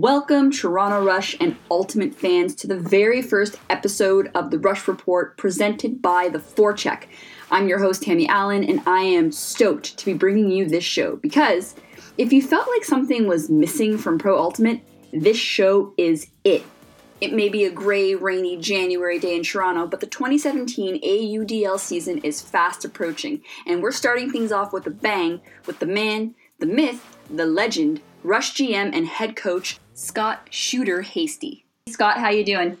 Welcome, Toronto Rush and Ultimate fans, to the very first episode of the Rush Report presented by The Forecheck. I'm your host, Tammy Allen, and I am stoked to be bringing you this show because if you felt like something was missing from Pro Ultimate, this show is it. It may be a gray, rainy January day in Toronto, but the 2017 AUDL season is fast approaching, and we're starting things off with a bang with the man, the myth, the legend, Rush GM and head coach Scott Shooter Hasty. Scott, how you doing?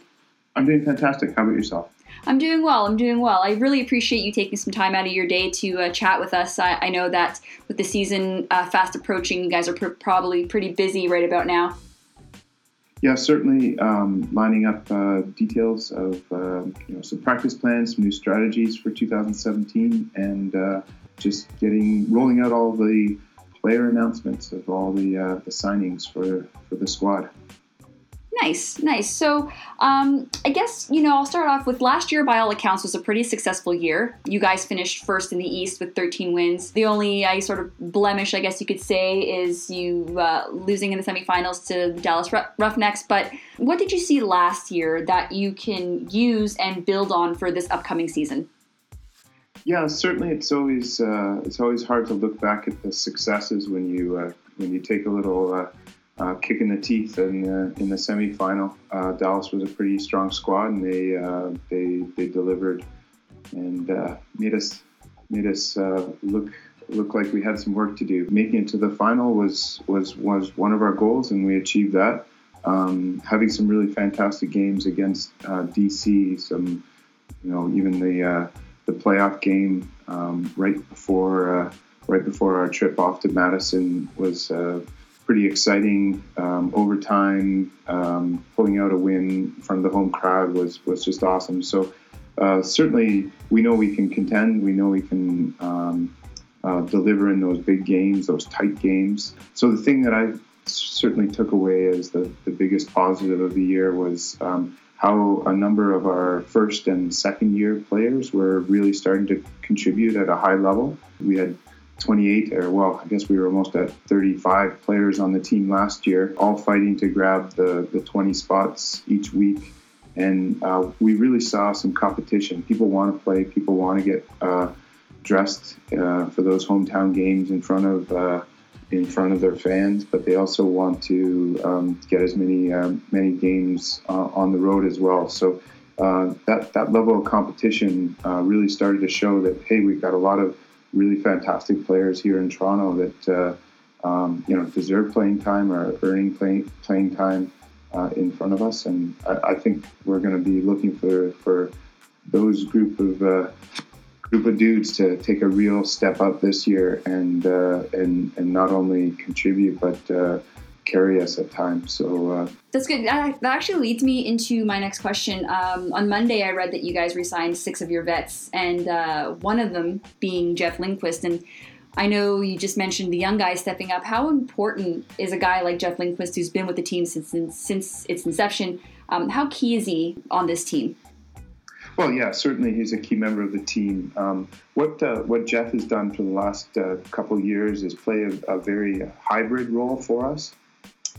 I'm doing fantastic. How about yourself? I'm doing well. I'm doing well. I really appreciate you taking some time out of your day to uh, chat with us. I, I, know that with the season uh, fast approaching, you guys are pr- probably pretty busy right about now. Yeah, certainly um, lining up uh, details of uh, you know some practice plans, some new strategies for 2017, and uh, just getting rolling out all the player announcements of all the uh, the signings for for the squad. Nice, nice. So, um, I guess you know I'll start off with last year. By all accounts, was a pretty successful year. You guys finished first in the East with 13 wins. The only uh, sort of blemish, I guess you could say, is you uh, losing in the semifinals to Dallas Roughnecks. But what did you see last year that you can use and build on for this upcoming season? Yeah, certainly. It's always uh, it's always hard to look back at the successes when you uh, when you take a little uh, uh kick in the teeth in in the semifinal. Uh, Dallas was a pretty strong squad, and they uh, they they delivered and made us made us look look like we had some work to do. Making it to the final was was was one of our goals, and we achieved that. Um, having some really fantastic games against DC, some you know even the the playoff game um, right before uh, right before our trip off to Madison was uh, pretty exciting. Um, overtime, um, pulling out a win of the home crowd was was just awesome. So uh, certainly, we know we can contend. We know we can. Um, uh, deliver in those big games, those tight games. So the thing that I certainly took away as the, the biggest positive of the year was um, how a number of our first and second year players were really starting to contribute at a high level. We had 28, or well, I guess we were almost at 35 players on the team last year, all fighting to grab the, the 20 spots each week. And uh, we really saw some competition. People want to play, people want to get uh, dressed uh, for those hometown games in front of uh, in front of their fans, but they also want to um, get as many um, many games uh, on the road as well. So uh, that that level of competition uh, really started to show that hey, we've got a lot of really fantastic players here in Toronto that uh, um, you know deserve playing time or earning playing playing time uh, in front of us, and I, I think we're going to be looking for for those group of uh, group of dudes to take a real step up this year and uh, and and not only contribute but uh, carry us at times. So uh, that's good. That, actually leads me into my next question. Um, on Monday, I read that you guys resigned six of your vets, and uh, one of them being Jeff Lindquist. And I know you just mentioned the young guy stepping up. How important is a guy like Jeff Lindquist, who's been with the team since since its inception? Um, how key is he on this team? Well, yeah, certainly he's a key member of the team. Um, what uh, what Jeff has done for the last uh, couple years is play a, a, very hybrid role for us.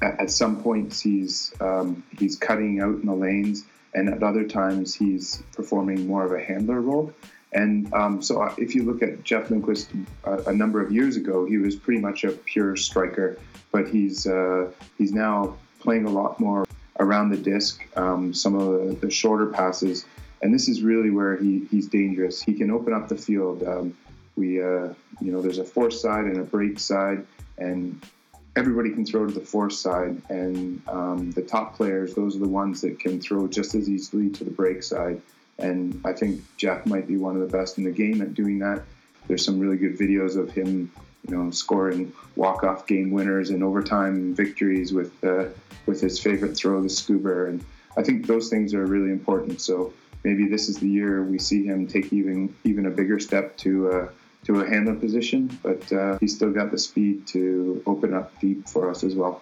At, at some points, he's um, he's cutting out in the lanes, and at other times, he's performing more of a handler role. And um, so, uh, if you look at Jeff Lindquist a, uh, a, number of years ago, he was pretty much a pure striker, but he's uh, he's now playing a lot more around the disc. Um, some of the, the shorter passes and this is really where he, he's dangerous. He can open up the field. Um, we, uh, you know, there's a force side and a break side, and everybody can throw to the force side. And um, the top players, those are the ones that can throw just as easily to the break side. And I think Jeff might be one of the best in the game at doing that. There's some really good videos of him, you know, scoring walk-off game winners and overtime victories with uh, with his favorite throw, the scoober. And I think those things are really important. So maybe this is the year we see him take even even a bigger step to uh, to a handler position. But uh, he's still got the speed to open up deep for us as well.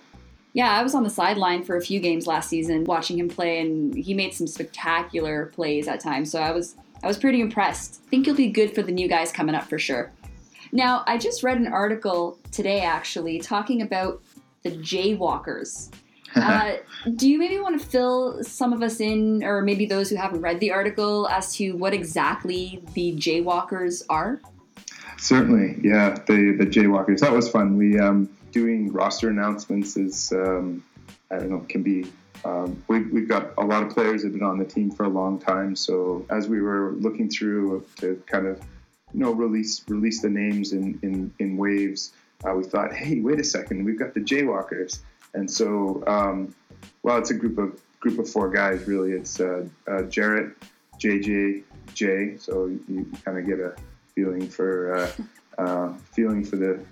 Yeah, I was on the sideline for a few games last season watching him play, and he made some spectacular plays at times. So I was I was pretty impressed. Think you'll be good for the new guys coming up for sure. Now, I just read an article today actually talking about the Jaywalkers. Uh, do you maybe want to fill some of us in, or maybe those who haven't read the article, as to what exactly the Jaywalkers are? Certainly, yeah. The the Jaywalkers. That was fun. We um, doing roster announcements is um, I don't know can be. Um, we've, we've got a lot of players that have been on the team for a long time. So as we were looking through to kind of you know release release the names in in, in waves, uh, we thought, hey, wait a second, we've got the Jaywalkers, and so um, well, it's a group of group of four guys really. It's uh, uh, Jarrett, JJ, Jay. So you kind of get a feeling for uh, uh, feeling for the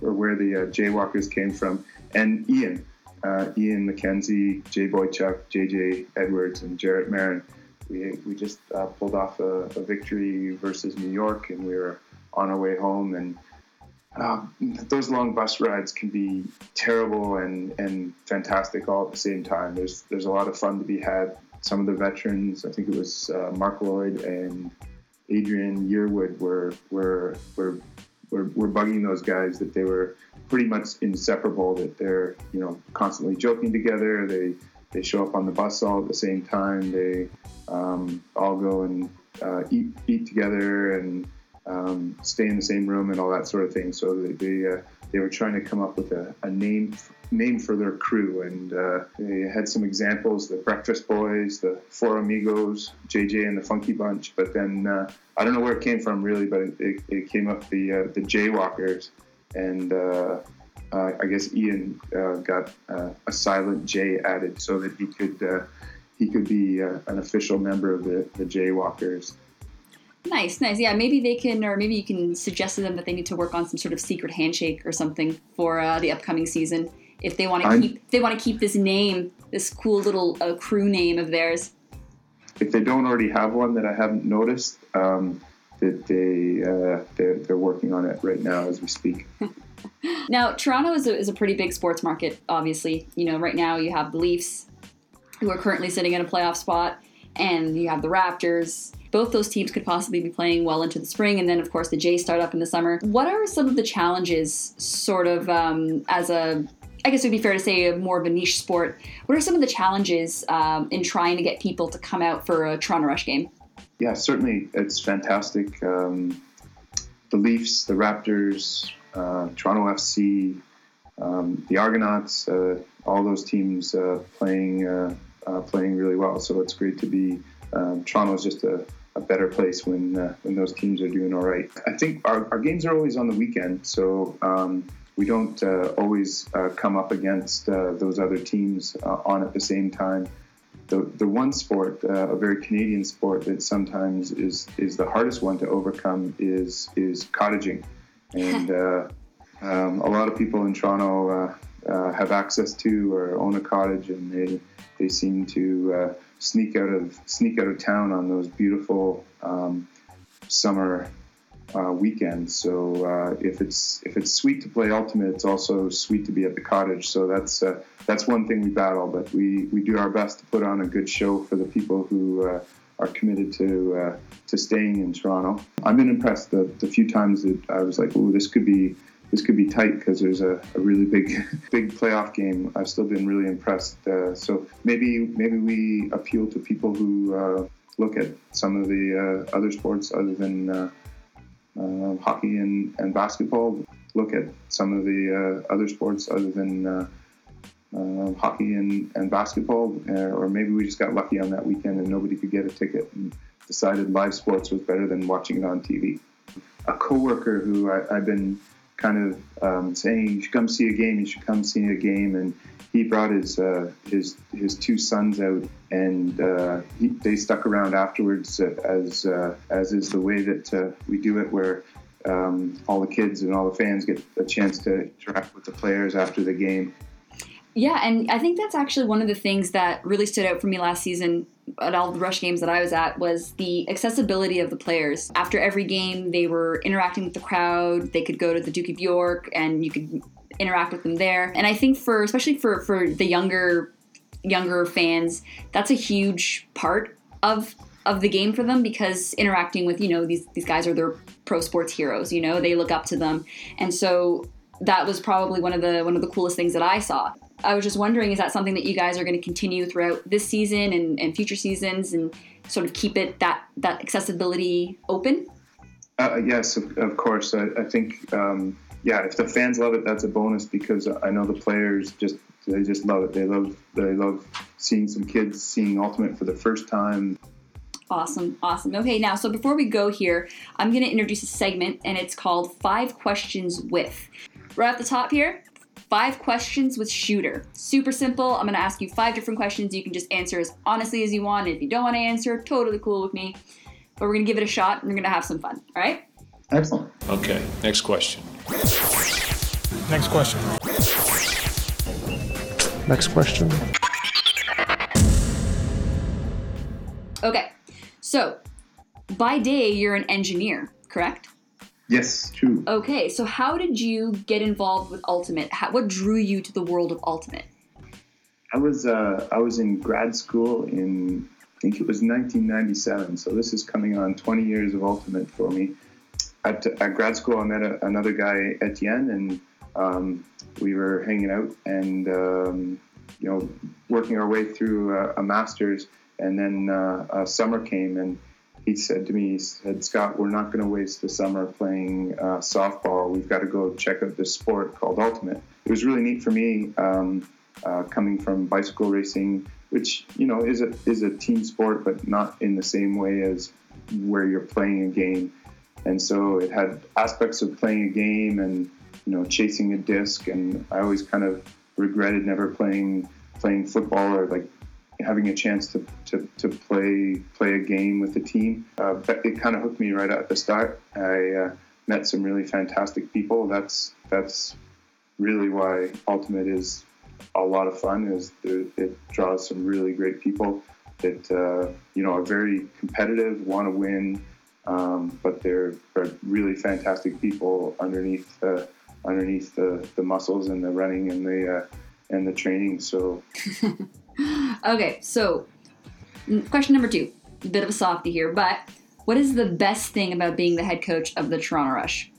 or where the uh, Jaywalkers came from, and Ian, uh, Ian McKenzie, Jay Boychuk, JJ Edwards, and Jarrett Marin. We, we just pulled off a, a, victory versus New York, and we were on our way home. And uh, those long bus rides can be terrible and, and fantastic all at the same time. There's there's a lot of fun to be had. Some of the veterans, I think it was Mark Lloyd and Adrian Yearwood were were were were, were bugging those guys that they were pretty much inseparable. That they're you know constantly joking together. They they show up on the bus all at the same time. They um, all go and uh, eat eat together and um, stay in the same room and all that sort of thing. So they they, uh, they were trying to come up with a, a name name for their crew, and uh, they had some examples: the Breakfast Boys, the Four Amigos, JJ and the Funky Bunch. But then uh, I don't know where it came from really, but it, it, it came up the uh, the Jaywalkers, and uh, uh, I guess Ian got a silent J added so that he could he could be an official member of the the Jaywalkers. Nice, nice. Yeah, maybe they can, or maybe you can suggest to them that they need to work on some sort of secret handshake or something for uh, the upcoming season if they want to keep if they want to keep this name, this cool little uh, crew name of theirs. If they don't already have one that I haven't noticed, um, that they uh, they're, they're working on it right now as we speak. now, Toronto is a, is a pretty big sports market. Obviously, you know, right now you have the Leafs, who are currently sitting in a playoff spot, and you have the Raptors both those teams could possibly be playing well into the spring, and then of course the Jays start up in the summer. What are some of the challenges, sort of um, as a I guess it would be fair to say more of a niche sport. What are some of the challenges um, in trying to get people to come out for a Toronto Rush game? Yeah, certainly it's fantastic. Um, the Leafs, the Raptors, uh, Toronto FC, um, the Argonauts, uh, all those teams uh, playing uh, uh, playing really well. So it's great to be. Um, Toronto is just a, a, better place when uh, when those teams are doing all right. I think our, our games are always on the weekend, so um, we don't uh, always uh, come up against uh, those other teams uh, on at the same time. The, the one sport, uh, a very Canadian sport that sometimes is, is the hardest one to overcome is is cottaging, and uh, um, a lot of people in Toronto have access to or own a cottage, and they they seem to sneak out of sneak out of town on those beautiful um, summer uh, weekend. So uh, if it's if it's sweet to play ultimate, it's also sweet to be at the cottage. So that's uh, that's one thing we battle, but we, we do our best to put on a good show for the people who uh, are committed to uh, to staying in Toronto. I've been impressed the, the few times that I was like, oh, this could be this could be tight because there's a, a, really big big playoff game. I've still been really impressed. Uh, so maybe maybe we appeal to people who look at some of the other sports other than uh, hockey and, and basketball. Look at some of the uh, other sports other than uh, uh hockey and, and basketball, uh, or maybe we just got lucky on that weekend and nobody could get a ticket and decided live sports was better than watching it on TV. A coworker who I, have been kind of um, saying, you should come see a game, you should come see a game, and he brought his uh, his his two sons out, and uh, he, they stuck around afterwards, uh, as uh, as is the way that uh, we do it, where um, all the kids and all the fans get a chance to interact with the players after the game. Yeah, and I think that's actually one of the things that really stood out for me last season at all the rush games that I was at was the accessibility of the players. After every game, they were interacting with the crowd. They could go to the Duke of York and you could interact with them there. And I think for especially for for the younger younger fans, that's a huge part of of the game for them because interacting with you know these these guys are their pro sports heroes. You know they look up to them, and so that was probably one of the one of the coolest things that I saw. I was just wondering, is that something that you guys are going to continue throughout this season and, and future seasons, and sort of keep it that that accessibility open? Uh, yes, of, of course. I, I think um, yeah, if the fans love it, that's a bonus because I know the players just they just love it. They love they love seeing some kids seeing Ultimate for the first time. Awesome, awesome. Okay, now so before we go here, I'm going to introduce a segment, and it's called Five Questions with. Right at the top here, five questions with Shooter. Super simple. I'm going to ask you five different questions. You can just answer as honestly as you want. And if you don't want to answer, totally cool with me. But we're going to give it a shot and we're going to have some fun. All right? Excellent. Okay, next question. Next question. Next question. Okay, so by day, you're an engineer, correct? Yes, true. Okay, so how did you get involved with Ultimate? How, what drew you to the world of Ultimate? I was uh, I was in grad school in I think it was 1997. So this is coming on 20 years of Ultimate for me. At, at grad school, I met a, another guy, Etienne, and um, we were hanging out and um, you know working our way through a, a master's. And then uh, summer came, and he said to me, he said, Scott, we're not going to waste the summer playing uh, softball. We've got to go check out this sport called Ultimate. It was really neat for me um, uh, coming from bicycle racing, which you know is a is a team sport, but not in the same way as where you're playing a game. And so it had aspects of playing a game and you know chasing a disc. And I always kind of regretted never playing playing football or like having a chance to, to, to play play a game with the team. Uh, but it kind of hooked me right at the start. I uh, met some really fantastic people. That's that's really why Ultimate is a lot of fun. Is it draws some really great people that uh, you know are very competitive, want to win, um, but they're, they're, really fantastic people underneath the underneath the, the muscles and the running and the uh, and the training. So. okay, so question number two, a bit of a softie here, but what is the best thing about being the head coach of the Toronto Rush?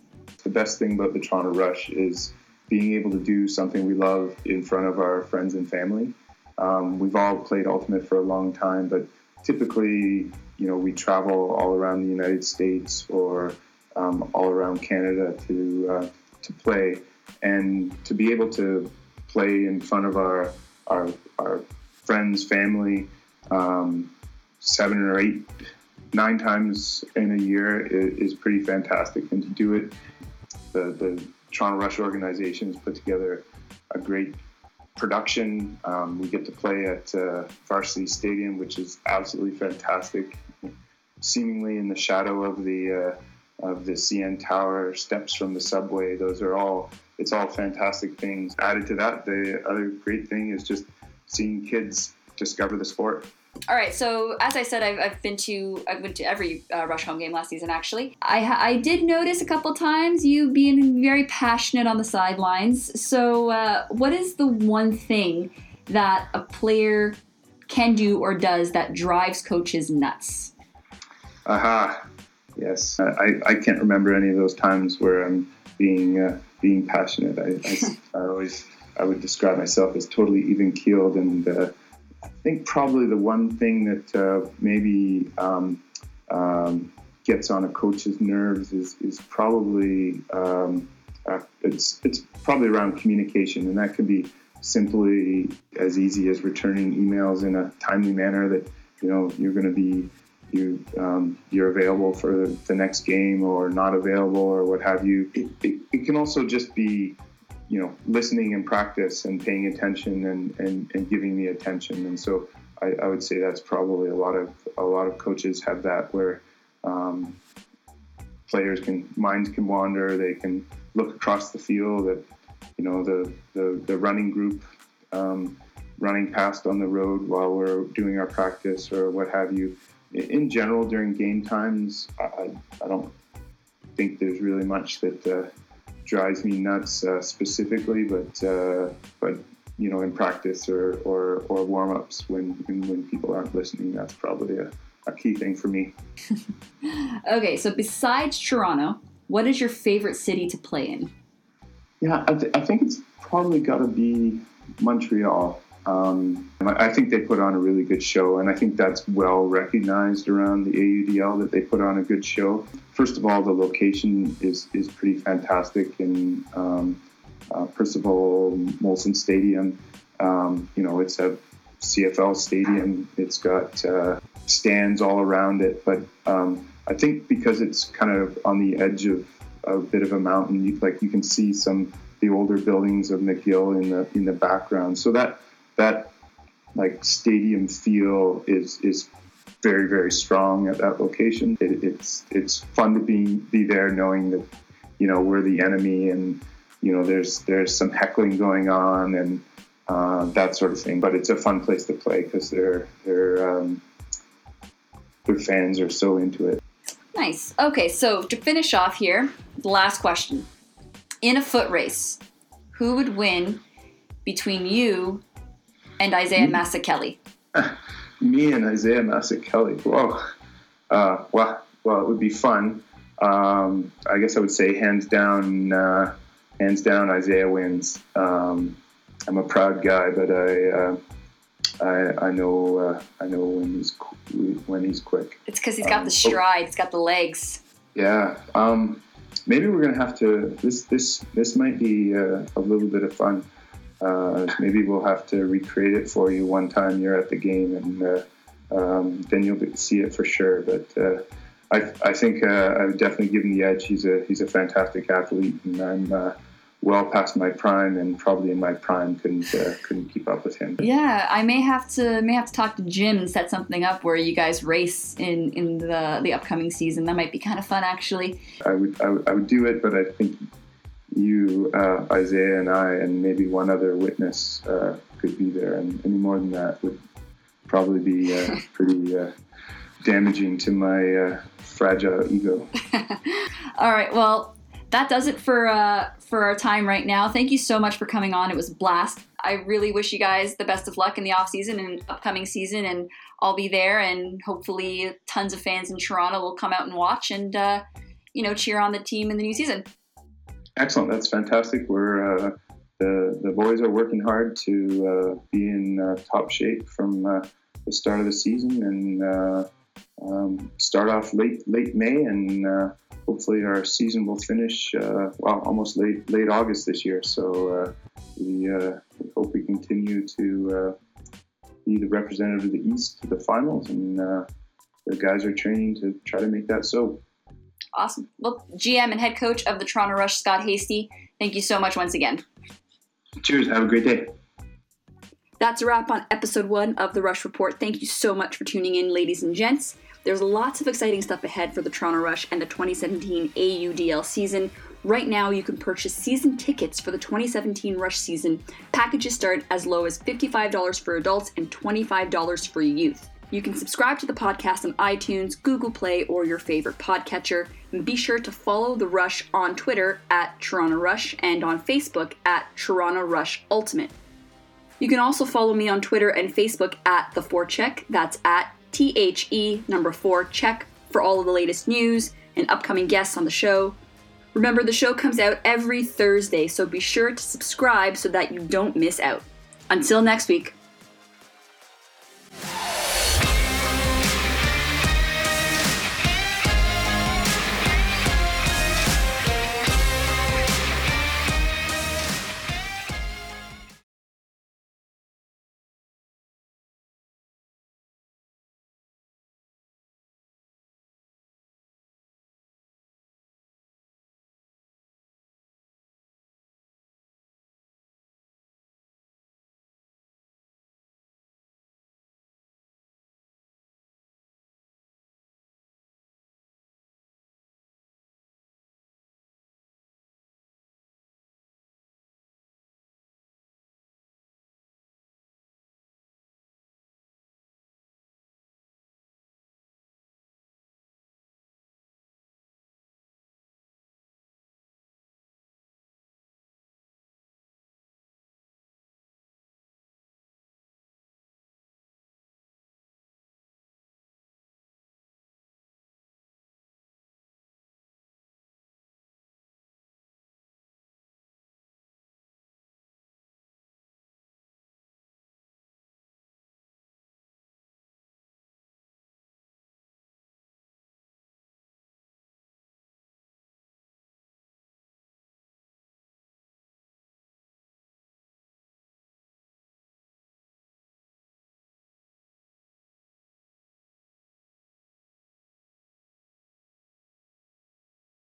The best thing about the Toronto Rush is being able to do something we love in front of our friends and family. Um, we've all played Ultimate for a long time, but typically, you know, we travel all around the United States or um, all around Canada to uh, to play, and to be able to play in front of our our, our friends, family, um, seven or eight, nine times in a year is, is, pretty fantastic. And to do it, the, the Toronto Rush organization has put together a great production. Um, we get to play at uh, Varsity Stadium, which is absolutely fantastic, seemingly in the shadow of the uh, of the CN Tower, steps from the subway. Those are all it's all fantastic things. Added to that, the other great thing is just seeing kids discover the sport. All right, so as I said, I've, I've been to I've been to every uh, Rush home game last season. Actually, I I did notice a couple times you being very passionate on the sidelines. So, uh, what is the one thing that a player can do or does that drives coaches nuts? Aha, yes. I, I can't remember any of those times where I'm being uh, being passionate. I, I, I always I would describe myself as totally even keeled. And uh, I think probably the one thing that uh, maybe um, um, gets on a coach's nerves is, is probably um, uh, it's it's probably around communication, and that could be simply as easy as returning emails in a timely manner that you know you're going to be you um, you're available for the next game or not available or what have you. It, it, it, can also just be you know, listening in practice and paying attention and, and, and giving the attention. And so I, I, would say that's probably a lot of a lot of coaches have that where um, players can minds can wander. They can look across the field at you know the the, the running group um, running past on the road while we're doing our practice or what have you. In general, during game times, I, I don't think there's really much that. Uh, drives me nuts uh, specifically, but uh, but you know in practice or or, or warm ups when, when, people aren't listening, that's probably a, a key thing for me. okay, so besides Toronto, what is your favorite city to play in? Yeah, I, th- I think it's probably got to be Montreal. Um, I think they put on a really good show, and I think that's well recognized around the AUDL that they put on a good show. First of all, the location is is pretty fantastic in um, uh, Percival Molson Stadium. Um, you know, it's a CFL stadium. It's got uh, stands all around it, but um, I think because it's kind of on the edge of a bit of a mountain, you, like you can see some the older buildings of McGill in the in the background. So that that like stadium feel is is very very strong at that location. It, it's it's fun to be be there, knowing that you know we're the enemy, and you know there's there's some heckling going on and uh, that sort of thing. But it's a fun place to play because their their um, their fans are so into it. Nice. Okay, so to finish off here, the last question: In a foot race, who would win between you and Isaiah Kelly. Me and Isaiah Kelly. Whoa. Uh, well, well, it would be fun. Um, I guess I would say hands down, uh, hands down, Isaiah wins. Um, I'm a proud guy, but I, uh, I, I know, uh, I know when he's when he's quick. It's because he's got um, the stride. Oh, he's got the legs. Yeah. Um, maybe we're gonna have to. This, this, this might be uh, a little bit of fun. Uh, maybe we'll have to recreate it for you one time you're at the game, and uh, um, then you'll see it for sure. But uh, I, I think uh, I would definitely give him the edge. He's a he's a fantastic athlete, and I'm uh, well past my prime, and probably in my prime couldn't couldn't keep up with him. Yeah, I may have to may have to talk to Jim and set something up where you guys race in in the the upcoming season. That might be kind of fun, actually. I would I would, I would do it, but I think you, uh, Isaiah, and I, and maybe one other witness uh, could be there, and any more than that would probably be uh, pretty uh, damaging to my uh, fragile ego. All right, well, that does it for uh, for our time right now. Thank you so much for coming on. It was a blast. I really wish you guys the best of luck in the off season and upcoming season, and I'll be there, and hopefully, tons of fans in Toronto will come out and watch and you know cheer on the team in the new season. Excellent. That's fantastic. We're uh, the the boys are working hard to uh, be in uh, top shape from uh, the start of the season and uh, um, start off late late May and uh, hopefully our season will finish well almost late late August this year. So we, we, hope we continue to be the representative of the East to the finals and the guys are training to try to make that so. Awesome. Well, GM and head coach of the Toronto Rush, Scott Hasty, thank you so much once again. Cheers. Have a great day. That's a wrap on episode one of the Rush Report. Thank you so much for tuning in, ladies and gents. There's lots of exciting stuff ahead for the Toronto Rush and the 2017 AUDL season. Right now, you can purchase season tickets for the 2017 Rush season. Packages start as low as $55 for adults and $25 for youth. You can subscribe to the podcast on iTunes, Google Play, or your favorite podcatcher. And be sure to follow The Rush on Twitter at Toronto Rush and on Facebook at Toronto Rush Ultimate. You can also follow me on Twitter and Facebook at The Forecheck. That's at T H E number four check for all of the latest news and upcoming guests on the show. Remember, the show comes out every Thursday, so be sure to subscribe so that you don't miss out. Until next week.